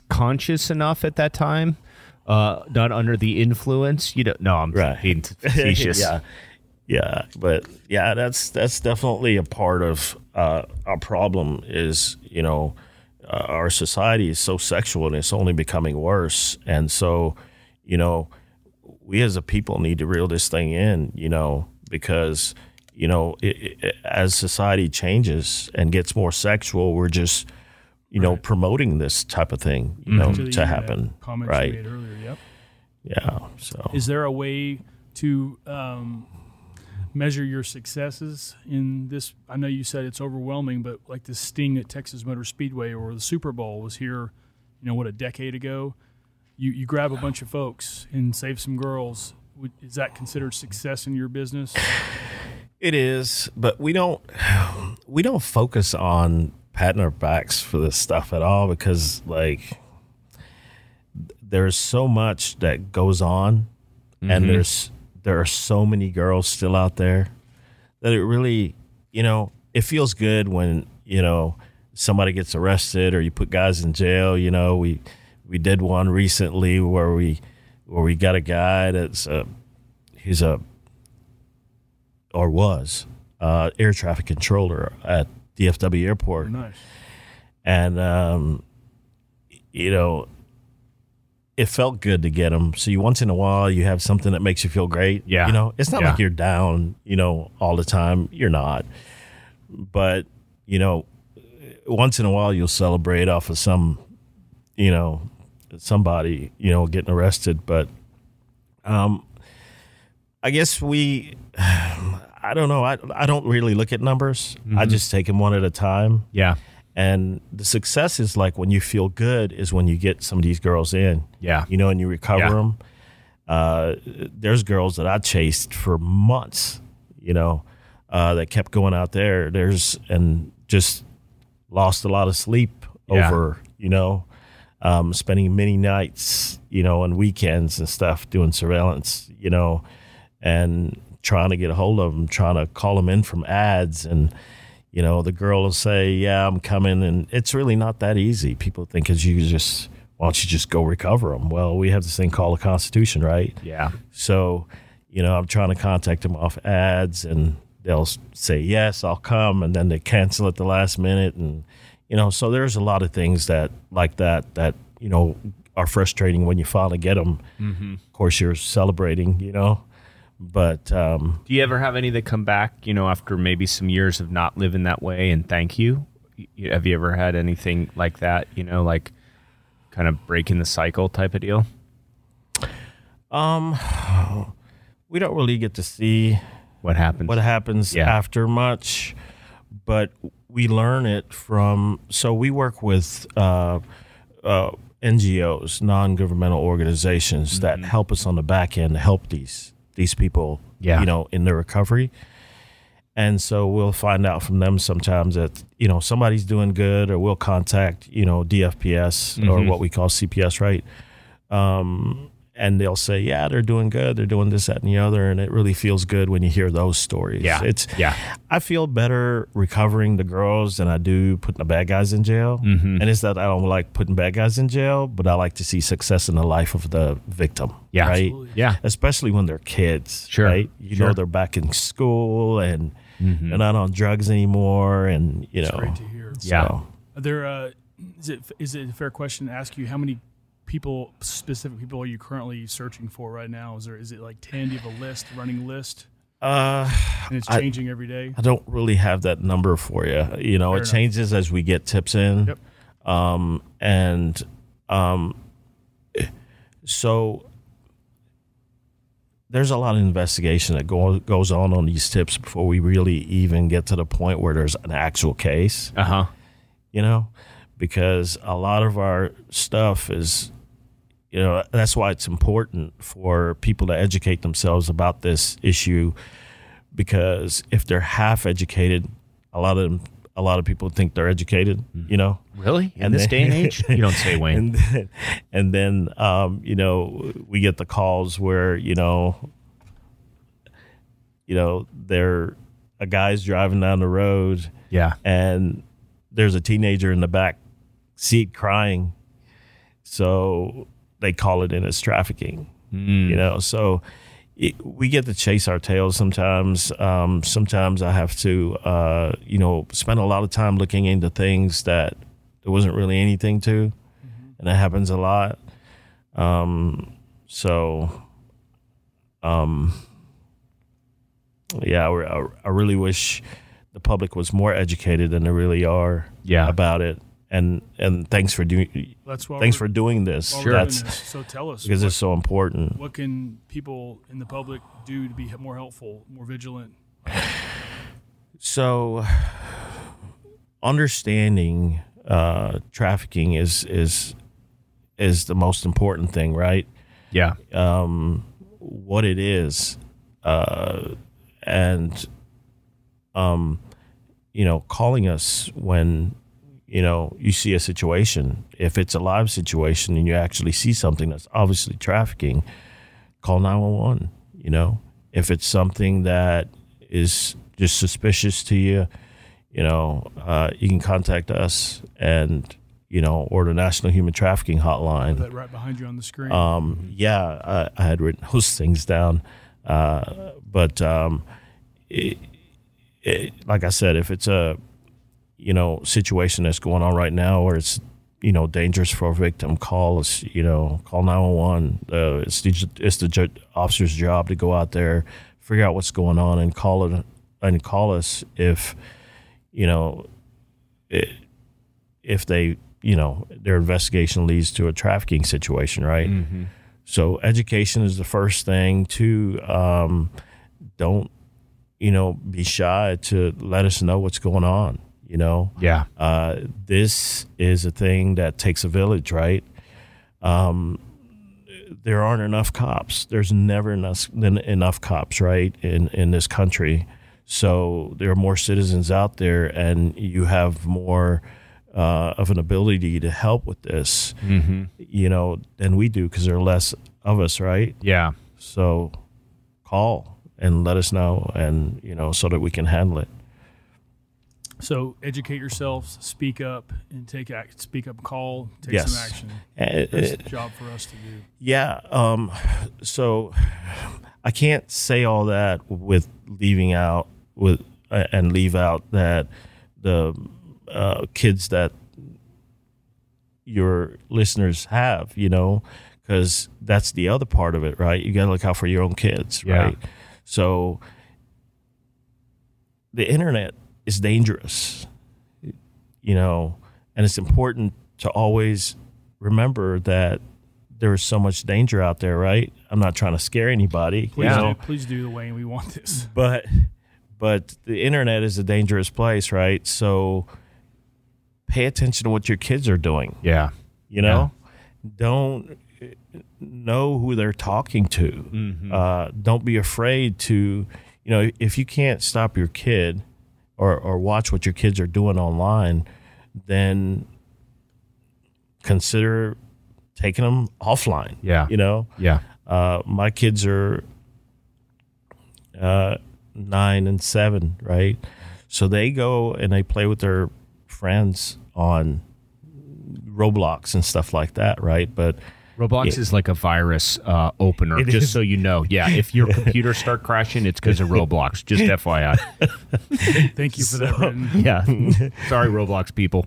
conscious enough at that time uh not under the influence you don't no i'm Right. being facetious yeah, yeah, but yeah, that's that's definitely a part of uh, our problem. Is you know uh, our society is so sexual and it's only becoming worse, and so you know we as a people need to reel this thing in. You know because you know it, it, as society changes and gets more sexual, we're just you know promoting this type of thing you know To to happen Comments right you made earlier. Yep. yeah so Is there a way to um, measure your successes in this? I know you said it's overwhelming, but like the sting at Texas Motor Speedway or the Super Bowl was here, you know, what a decade ago. You you grab a bunch of folks and save some girls. Is that considered success in your business? It is, but we don't we don't focus on patting our backs for this stuff at all because like there's so much that goes on and mm-hmm. there's there are so many girls still out there that it really you know it feels good when you know somebody gets arrested or you put guys in jail you know we we did one recently where we where we got a guy that's a he's a or was uh, air traffic controller at DFW Airport, nice. and um, you know, it felt good to get them. So you once in a while you have something that makes you feel great. Yeah. You know, it's not Yeah. like you're down, you know, all the time. You're not. But, you know, once in a while you'll celebrate off of some, you know, somebody, you know, getting arrested. But um I guess we I don't know. I I don't really look at numbers. I just take them one at a time. Yeah. And the success is like when you feel good is when you get some of these girls in. Yeah. You know, and you recover Yeah. them. Uh, there's girls that I chased for months, you know, uh, that kept going out there. There's, and just lost a lot of sleep Yeah. over, you know, um, spending many nights, you know, and weekends and stuff doing surveillance, you know, and trying to get a hold of them, trying to call them in from ads. And, you know, the girl will say, Yeah, I'm coming. And it's really not that easy. People think, as you just, why don't you just go recover them? Well, we have this thing called the Constitution, right? Yeah. So, you know, I'm trying to contact them off ads and they'll say, yes, I'll come. And then they cancel at the last minute. And, you know, so there's a lot of things that, like that, that, you know, are frustrating when you finally get them. Mm-hmm. Of course, you're celebrating, you know, but, um, Do you ever have any that come back, you know, after maybe some years of not living that way and thank you? Have you ever had anything like that, you know, like kind of breaking the cycle type of deal? Um, we don't really get to see What happens? what happens Yeah. after much, but we learn it from. So we work with uh, uh, NGOs, non-governmental organizations that help us on the back end to help these these people, Yeah. you know, in their recovery. And so we'll find out from them sometimes that you know somebody's doing good, or we'll contact you know DFPS or what we call CPS, right? Um, and they'll say, yeah, they're doing good, they're doing this, that, and the other, and it really feels good when you hear those stories. Yeah. it's Yeah. I feel better recovering the girls than I do putting the bad guys in jail. Mm-hmm. And it's that I don't like putting bad guys in jail, but I like to see success in the life of the victim. Yeah. right. Absolutely. Yeah. especially when they're kids. Sure. right. You Sure. know they're back in school and Mm-hmm. they're not on drugs anymore, and you know. Great to hear. Yeah. so- Are there uh, is it is it a fair question to ask you how many people specific people are you currently searching for right now? Is there is it like ten? Do you have a list, running list, Uh, and it's I- changing every day? I don't really have that number for you. You know, Fair it enough. changes as we get tips in. Yep. Um, and um, so there's a lot of investigation that go, goes on on these tips before we really even get to the point where there's an actual case Uh huh. you know, because a lot of our stuff is, you know, that's why it's important for people to educate themselves about this issue. Because if they're half educated, a lot of them, a lot of people think they're educated, you know, Really? In And this then- day and age? You don't say, Wayne. and then, and then um, you know we get the calls where you know you know they're a guy's driving down the road yeah. and there's a teenager in the back seat crying. So they call it in as trafficking. You know, so it, we get to chase our tails sometimes. Um, sometimes I have to, uh, you know, spend a lot of time looking into things that there wasn't really anything to, and that happens a lot. Um, so, um, yeah, I- I really wish the public was more educated than they really are Yeah. about it. And and thanks for doing That's why thanks for doing this. while we're doing That's this. So tell us because what, it's so important. what can people in the public do to be more helpful, more vigilant? So understanding uh, trafficking is is is the most important thing, right? Yeah. um, what it is, uh, and um, you know, calling us when you know you see a situation. If it's a live situation and you actually see something that's obviously trafficking, call nine one one. You know, if it's something that is just suspicious to you, you know, uh, you can contact us and you know, or the National Human Trafficking Hotline That right behind you on the screen. um, yeah, I, I had written those things down. Uh, but um, it, it, like I said, if it's a you know situation that's going on right now, where it's you know dangerous for a victim, call us. You know, call nine one one. Uh, It's the it's the ju- officer's job to go out there, figure out what's going on, and call it and call us if you know i if they you know their investigation leads to a trafficking situation, right? So education is the first thing. To um, don't you know be shy to let us know what's going on. You know, Yeah. uh, this is a thing that takes a village, right? Um, there aren't enough cops. There's never enough enough cops, right, in in this country. So there are more citizens out there, and you have more uh, of an ability to help with this, you know, than we do because there are less of us, right? Yeah. So call and let us know, and you know, so that we can handle it. So educate yourselves, speak up, and take act. Speak up, call, take Yes. some action. Uh, That's uh, job for us to do. Yeah. Um, so I can't say all that with leaving out with uh, and leave out that the uh, kids that your listeners have, you know, because that's the other part of it, right? You got to look out for your own kids, Yeah. right? So the internet is dangerous, you know, and it's important to always remember that there is so much danger out there, right? I'm not trying to scare anybody, Please you know, do. Please do the way we want this. but but the internet is a dangerous place, right? So pay attention to what your kids are doing. Yeah. You know, don't know who they're talking to. Uh, don't be afraid to, you know, if you can't stop your kid or or watch what your kids are doing online, then consider taking them offline. Yeah. you know. Yeah. Uh, my kids are uh, nine and seven, right? So they go and they play with their friends on Roblox and stuff like that, right? But Roblox is like a virus uh, opener, just is. so you know. Yeah, if your computer start crashing, it's because of Roblox. Just FYI. Thank you for that, Brendan. Yeah. Sorry, Roblox people.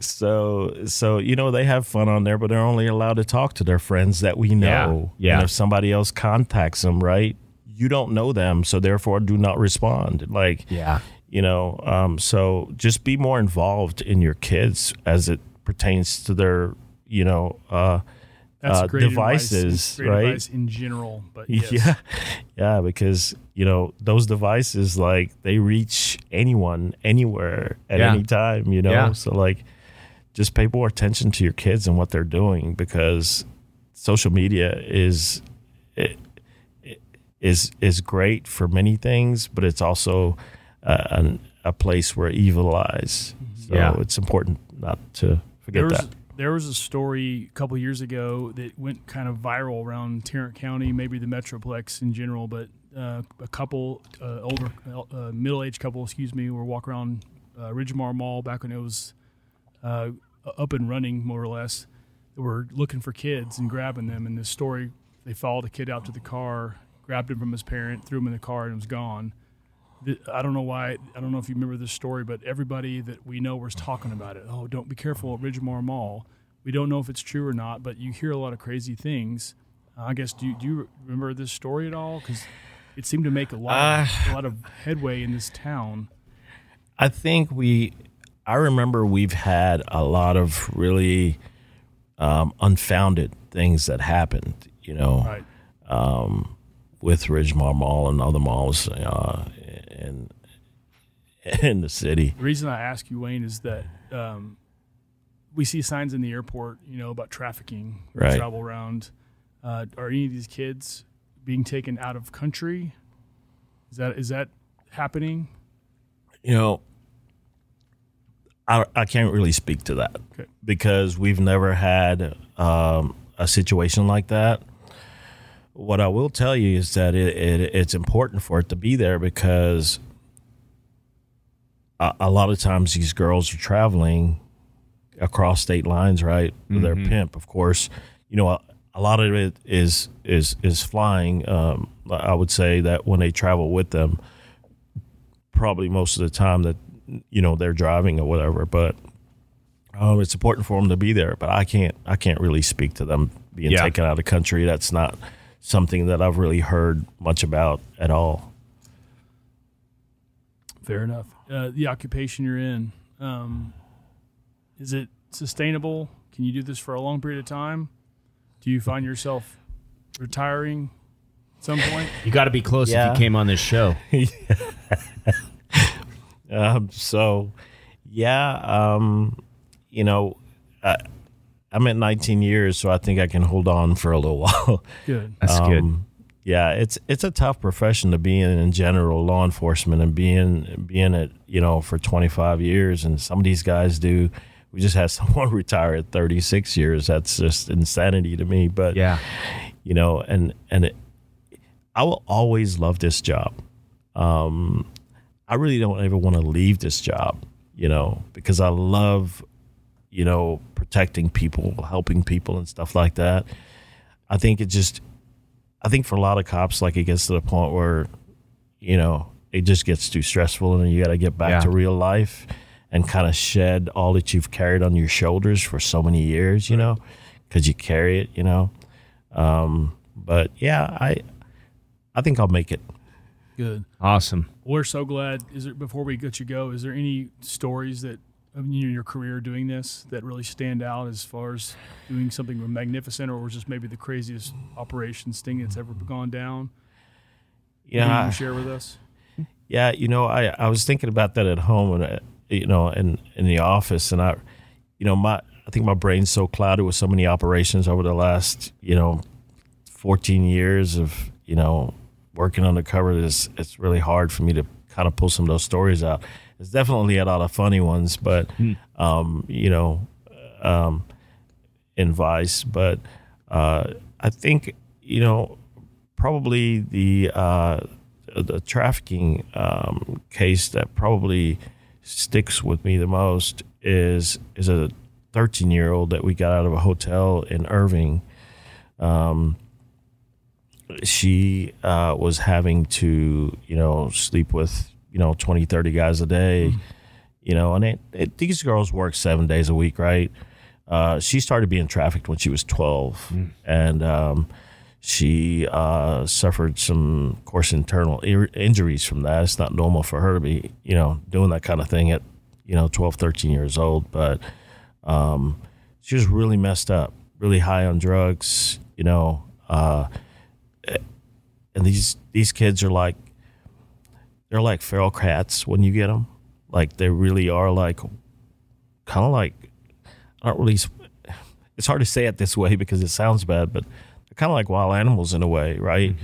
so so you know they have fun on there, but they're only allowed to talk to their friends that we know. Yeah, yeah. And if somebody else contacts them, right? You don't know them, so therefore do not respond. Like Yeah. you know um, so just be more involved in your kids as it pertains to their you know uh, That's uh, great devices advice. Great right advice in general, but yes. yeah yeah because you know those devices like they reach anyone anywhere at Yeah. any time you know Yeah. so like just pay more attention to your kids and what they're doing because social media is it, it is is great for many things but it's also uh, an, a place where evil lies so Yeah. it's important not to forget There was, that there was a story a couple years ago that went kind of viral around Tarrant County, maybe the Metroplex in general, but uh, a couple, uh, older, uh, middle aged couple, excuse me, were walking around uh, Ridgemar Mall back when it was uh, up and running, more or less. They were looking for kids and grabbing them. And this story, they followed a kid out to the car, grabbed him from his parent, threw him in the car, and was gone. I don't know why. I don't know if you remember this story, but everybody that we know was talking about it. Oh, don't be careful at Ridgemar Mall. We don't know if it's true or not, but you hear a lot of crazy things. Uh, I guess do you, do you remember this story at all? Because it seemed to make a lot a lot of headway in this town. I think we, I remember we've had a lot of really um, unfounded things that happened, you know, Right. um, with Ridgemar Mall and other malls uh, in, in the city. The reason I ask you, Wayne, is that um, we see signs in the airport, you know, about trafficking, Right. travel around. Uh, are any of these kids being taken out of country? Is that is that happening? You know, I, I can't really speak to that Okay. because we've never had um, a situation like that. What I will tell you is that it, it, it's important for it to be there because a, a lot of times these girls are traveling across state lines, right? With their pimp, of course. You know, a, a lot of it is is is flying. Um, I would say that when they travel with them, probably most of the time that you know they're driving or whatever. But um, it's important for them to be there, but I can't I can't really speak to them being Yeah. taken out of the country. That's not something that I've really heard much about at all. Fair enough. Uh, the occupation you're in, um, is it sustainable? Can you do this for a long period of time? Do you find yourself retiring at some point? You got to be close Yeah. if you came on this show. Um, so, yeah, um, you know, I, I'm at 19 years, so I think I can hold on for a little while. Good. That's good. Um, Yeah, it's it's a tough profession to be in in general, law enforcement, and being being it you know for 25 years, and some of these guys do. We just had someone retire at 36 years. That's just insanity to me. But Yeah. you know, and and it, I will always love this job. Um, I really don't ever want to leave this job, you know, because I love, you know, protecting people, helping people, and stuff like that. I think it just, I think for a lot of cops, like it gets to the point where, you know, it just gets too stressful, and then you got to get back Yeah. to real life and kind of shed all that you've carried on your shoulders for so many years, you know, because you carry it, you know. Um, but yeah, I, I think I'll make it. Good. Awesome. We're so glad. Is there before we let you go? Is there any stories that of you in your career doing this that really stand out as far as doing something magnificent, or was just maybe the craziest operation sting that's ever gone down? Yeah, Can you share with us? Yeah, you know, I, I was thinking about that at home and uh, you know, in in the office, and I, you know, my I think my brain's so clouded with so many operations over the last you know, fourteen years of you know working undercover. It's it's really hard for me to kind of pull some of those stories out. There's definitely a lot of funny ones, but um, you know, um, in Vice, but uh, I think you know probably the uh, the trafficking um, case that probably sticks with me the most is is a 13 year old that we got out of a hotel in Irving. Um, she uh, was having to you know sleep with you know 20 30 guys a day you know and it, it, these girls work seven days a week right? Uh, she started being trafficked when she was 12 and um, she uh, suffered some of course internal ir- injuries from that. It's not normal for her to be you know doing that kind of thing at you know 12 13 years old but um, she was really messed up really high on drugs you know uh, and these these kids are like they're like feral cats when you get them like they really are like kind of like I don't really it's hard to say it this way because it sounds bad but they're kind of like wild animals in a way right?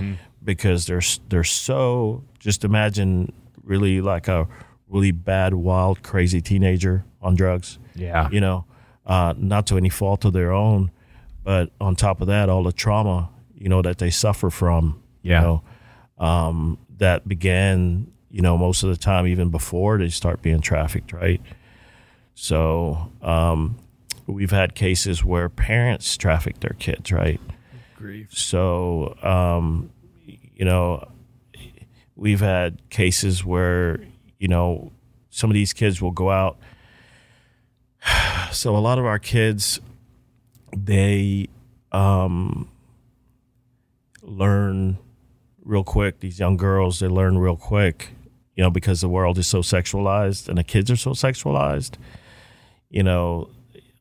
Because they're they're so just imagine really like a really bad wild crazy teenager on drugs Yeah. you know, uh, not to any fault of their own, but on top of that, all the trauma, you know, that they suffer from, Yeah. you know, um, that began, you know, most of the time, even before they start being trafficked, right? So um, we've had cases where parents traffic their kids, right? Grief. So, um, you know, we've had cases where, you know, some of these kids will go out. So a lot of our kids, they um, learn real quick. These young girls, they learn real quick, you know, because the world is so sexualized and the kids are so sexualized. You know,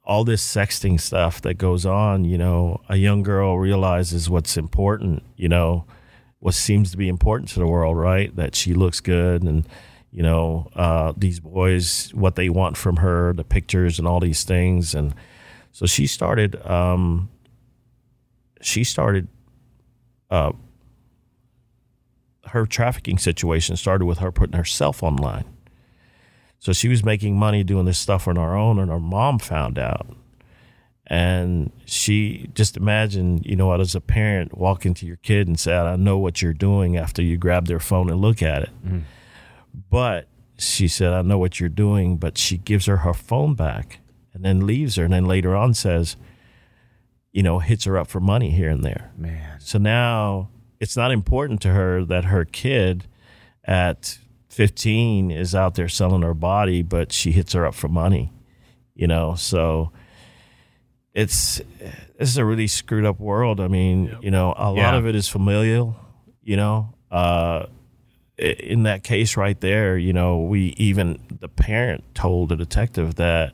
all this sexting stuff that goes on, you know, a young girl realizes what's important, you know, what seems to be important to the world, right? That she looks good and, you know, uh, these boys, what they want from her, the pictures and all these things. And so she started, um, she started, uh, her trafficking situation started with her putting herself online. So she was making money doing this stuff on her own, and her mom found out. And she just imagine, you know, as a parent, walking to your kid and say, I know what you're doing after you grab their phone and look at it. Mm-hmm. But she said, I know what you're doing. But she gives her her phone back and then leaves her. And then later on says, you know, hits her up for money here and there. Man. So now it's not important to her that her kid at 15 is out there selling her body, but she hits her up for money. you know. So it's this is a really screwed up world. I mean, you know, a lot Yeah. of it is familial, you know. Uh, in that case right there, you know, we even the parent told the detective that,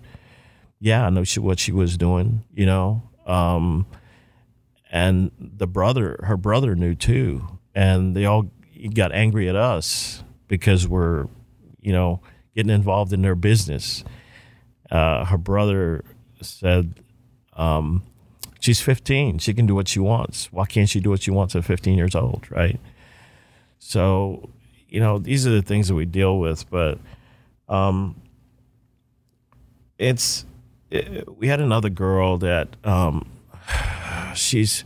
yeah, I know she, what she was doing, you know, um, and the brother, her brother knew too, and they all got angry at us because we're, you know, getting involved in their business. Uh, her brother said, um, she's 15. She can do what she wants. Why can't she do what she wants at 15 years old, right? So, you know, these are the things that we deal with, but um, it's it, we had another girl that um, she's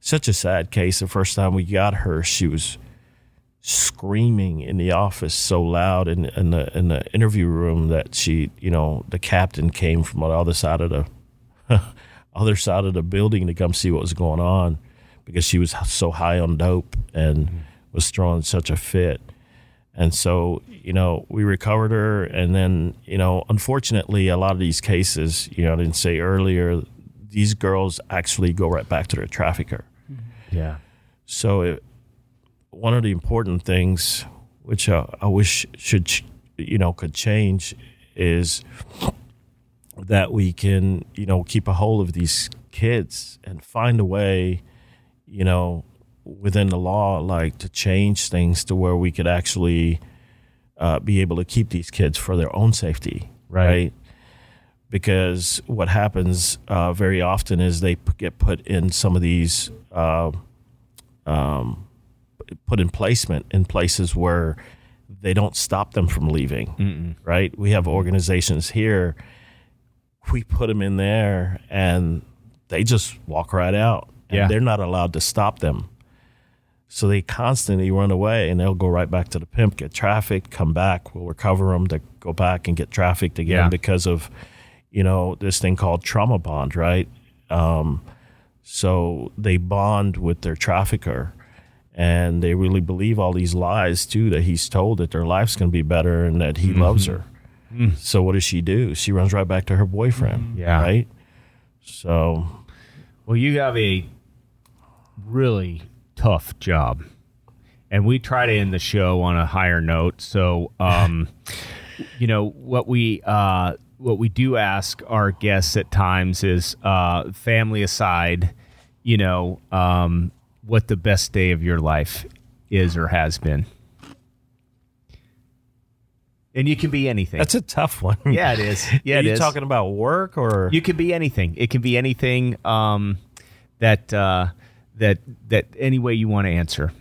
such a sad case. The first time we got her, she was screaming in the office so loud in, in the in the interview room that she, you know, the captain came from the other side of the other side of the building to come see what was going on because she was so high on dope and mm-hmm. was throwing such a fit. And so, you know, we recovered her. And then, you know, unfortunately, a lot of these cases, you know, I didn't say earlier, these girls actually go right back to their trafficker. Yeah. So, it, one of the important things, which I, I wish should, you know, could change, is that we can, you know, keep a hold of these kids and find a way, you know, within the law, like to change things to where we could actually uh, be able to keep these kids for their own safety, Right. right? Because what happens uh, very often is they p- get put in some of these, uh, um, put in placement in places where they don't stop them from leaving, right? We have organizations here we put them in there and they just walk right out and Yeah. they're not allowed to stop them so they constantly run away and they'll go right back to the pimp get trafficked come back we'll recover them to go back and get trafficked again Yeah. because of you know this thing called trauma bond right um, so they bond with their trafficker and they really believe all these lies too that he's told that their life's going to be better and that he loves her so what does she do? She runs right back to her boyfriend. Yeah. Right. So Well, you have a really tough job. And we try to end the show on a higher note. So, um, you know, what we uh, what we do ask our guests at times is uh, family aside, you know, um, what the best day of your life is or has been. And you can be anything. that's a tough one. yeah, it is. Yeah, Are it you is. talking about work or You can be anything. It can be anything um, that uh, that that any way you want to answer.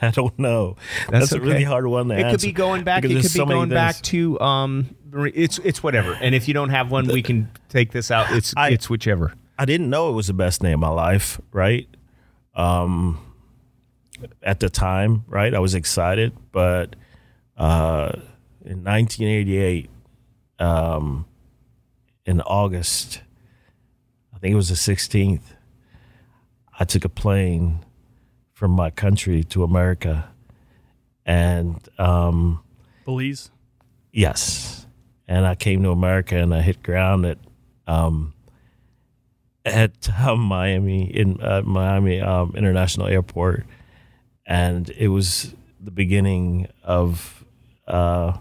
I don't know. That's, a okay. really hard one to It answer. could be going back. It could be so going back to um. It's it's whatever. And if you don't have one, we can take this out. It's I- it's whichever. I didn't know it was the best day of my life, right? Um, at the time, right? I was excited, but uh, in 1988, um, in August, I think it was the 16th, I took a plane from my country to America, and um, Belize. Yes, and I came to America and I hit ground at um, at um, Miami in uh, Miami um, International Airport, and it was the beginning of uh,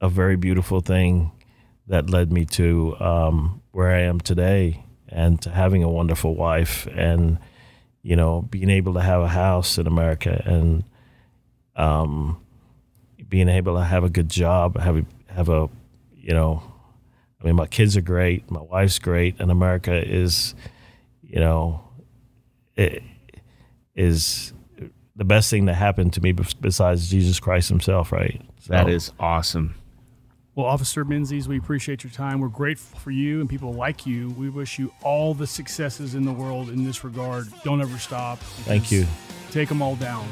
a very beautiful thing that led me to um, where I am today and to having a wonderful wife and you know being able to have a house in America and um, being able to have a good job, have a, have a, you know, I mean, my kids are great, my wife's great, and America is, you know, it is the best thing that happened to me besides Jesus Christ Himself, right? So, That is awesome. Well, Officer Menzies, we appreciate your time. We're grateful for you and people like you. We wish you all the successes in the world in this regard. Don't ever stop. Thank you. Take them all down.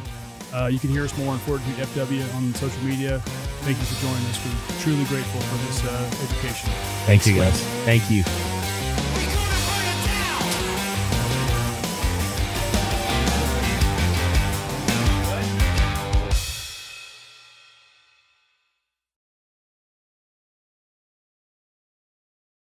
Uh, you can hear us more on Fortitude FW on social media. Thank you for joining us. We're truly grateful for this uh, education. Thank you, guys. Thank you.